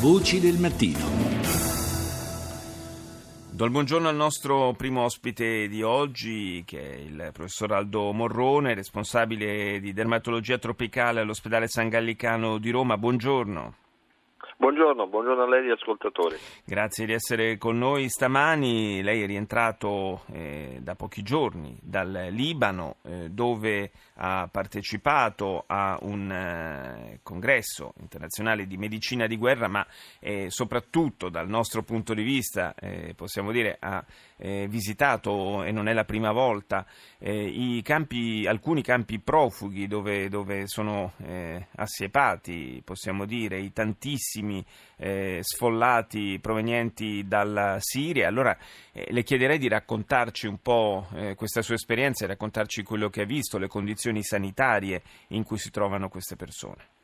Voci del mattino. Do il buongiorno al nostro primo ospite di oggi, che è il professor Aldo Morrone, responsabile di dermatologia tropicale all'ospedale San Gallicano di Roma. Buongiorno. Buongiorno, buongiorno a lei e ascoltatori. Grazie di essere con noi stamani. Lei è rientrato eh, da pochi giorni dal Libano, eh, dove ha partecipato a un eh, congresso internazionale di medicina di guerra, ma eh, soprattutto dal nostro punto di vista, eh, possiamo dire, ha eh, visitato, e non è la prima volta, i campi, alcuni campi profughi dove, dove sono assiepati, possiamo dire, i tantissimi tantissimi eh, sfollati provenienti dalla Siria. Allora eh, le chiederei di raccontarci un po' eh, questa sua esperienza e raccontarci quello che ha visto, le condizioni sanitarie in cui si trovano queste persone.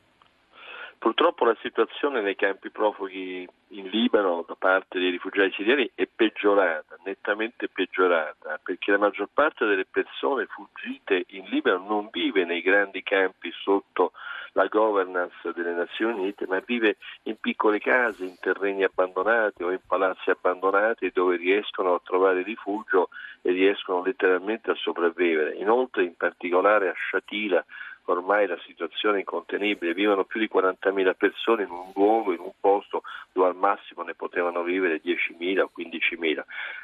Purtroppo la situazione nei campi profughi in Libano da parte dei rifugiati siriani è peggiorata, nettamente peggiorata, perché la maggior parte delle persone fuggite in Libano non vive nei grandi campi sotto la governance delle Nazioni Unite, ma vive in piccole case, in terreni abbandonati o in palazzi abbandonati dove riescono a trovare rifugio e riescono letteralmente a sopravvivere. Inoltre, in particolare a Shatila, ormai la situazione è incontenibile, vivono più di 40.000 persone in un luogo, in un posto dove al massimo ne potevano vivere 10.000 o 15.000.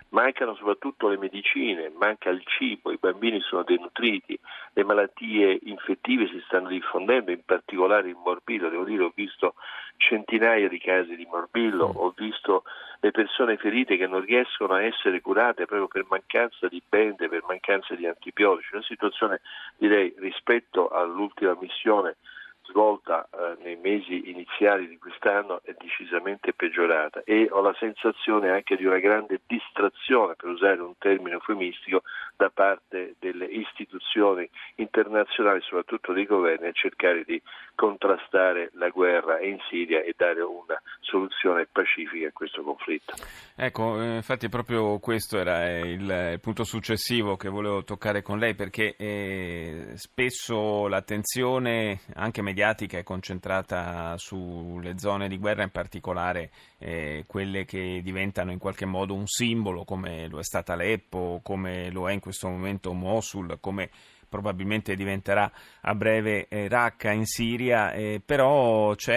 Mancano soprattutto le medicine, manca il cibo, i bambini sono denutriti, le malattie infettive si stanno diffondendo, in particolare il morbillo, devo dire ho visto centinaia di casi di morbillo, ho visto le persone ferite che non riescono a essere curate proprio per mancanza di bende, per mancanza di antibiotici, una situazione direi rispetto all'ultima missione svolta eh, nei mesi iniziali di quest'anno è decisamente peggiorata e ho la sensazione anche di una grande distrazione, per usare un termine eufemistico, da parte delle istituzioni internazionali, soprattutto dei governi, a cercare di contrastare la guerra in Siria e dare una soluzione pacifica a questo conflitto. Ecco, eh, infatti proprio questo era eh, il, punto successivo che volevo toccare con lei perché eh, spesso l'attenzione anche mediatica è concentrata sulle zone di guerra, in particolare eh, quelle che diventano in qualche modo un simbolo come lo è stata Aleppo, come lo è in questo momento Mosul, come probabilmente diventerà a breve eh, Raqqa in Siria, eh, però ci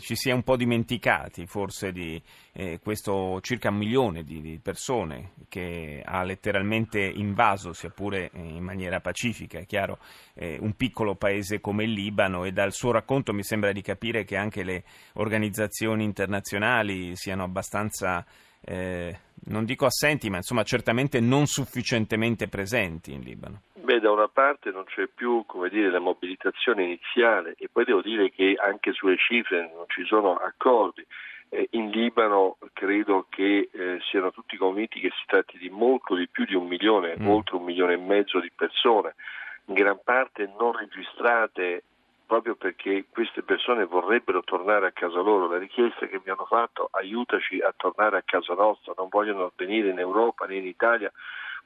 si è un po' dimenticati forse di eh, questo circa un milione di, di, persone che ha letteralmente invaso, sia pure in maniera pacifica, è chiaro, eh, un piccolo paese come il Libano e dal suo racconto mi sembra di capire che anche le organizzazioni internazionali siano abbastanza eh, non dico assenti, ma insomma certamente non sufficientemente presenti in Libano. Beh, da una parte non c'è più dire, la mobilitazione iniziale e poi devo dire che anche sulle cifre non ci sono accordi. Eh, in Libano credo che eh, siano tutti convinti che si tratti di molto di più di un milione, mm. oltre un milione e mezzo di persone, in gran parte non registrate proprio perché queste persone vorrebbero tornare a casa loro. La richiesta che mi hanno fatto aiutaci a tornare a casa nostra, non vogliono venire in Europa né in Italia,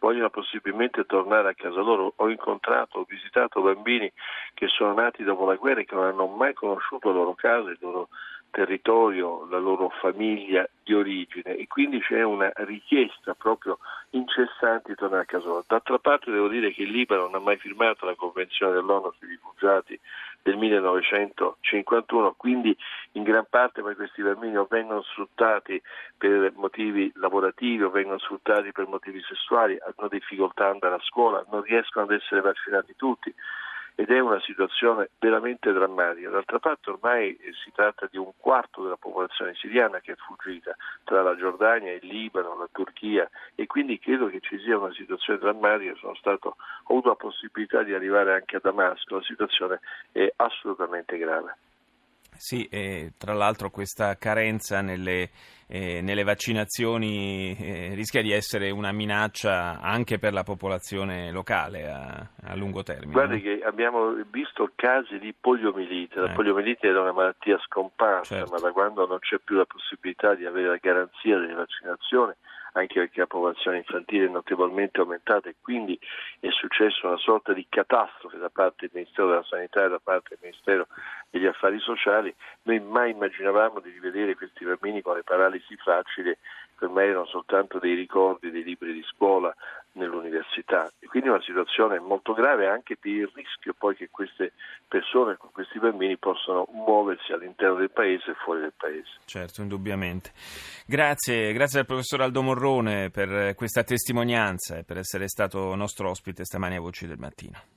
vogliono possibilmente tornare a casa loro. Ho incontrato, ho visitato bambini che sono nati dopo la guerra e che non hanno mai conosciuto la loro casa, il loro territorio, la loro famiglia di origine e quindi c'è una richiesta proprio incessante di tornare a casa loro. D'altra parte devo dire che il Libano non ha mai firmato la Convenzione dell'ONU sui rifugiati del 1951, quindi in gran parte poi questi bambini o vengono sfruttati per motivi lavorativi o vengono sfruttati per motivi sessuali, hanno difficoltà ad andare a scuola, non riescono ad essere vaccinati tutti ed è una situazione veramente drammatica. D'altra parte ormai si tratta di un quarto della popolazione siriana che è fuggita tra la Giordania, il Libano, la Turchia e quindi credo che ci sia una situazione drammatica. Sono stato, ho avuto la possibilità di arrivare anche a Damasco, la situazione è assolutamente grave. Sì, e tra l'altro questa carenza nelle, eh, nelle vaccinazioni eh, rischia di essere una minaccia anche per la popolazione locale a, a lungo termine. Guardi che abbiamo visto casi di poliomielite, la eh. poliomielite era una malattia scomparsa, certo. ma da quando non c'è più la possibilità di avere la garanzia delle vaccinazioni anche perché la popolazione infantile è notevolmente aumentata e quindi è successa una sorta di catastrofe da parte del Ministero della Sanità e da parte del Ministero e gli affari sociali, noi mai immaginavamo di rivedere questi bambini con le paralisi facili, per me erano soltanto dei ricordi dei libri di scuola nell'università e quindi una situazione molto grave anche per il rischio poi che queste persone questi bambini possano muoversi all'interno del paese e fuori del paese. Certo, indubbiamente. Grazie, grazie al professor Aldo Morrone per questa testimonianza e per essere stato nostro ospite stamani a Voci del Mattino.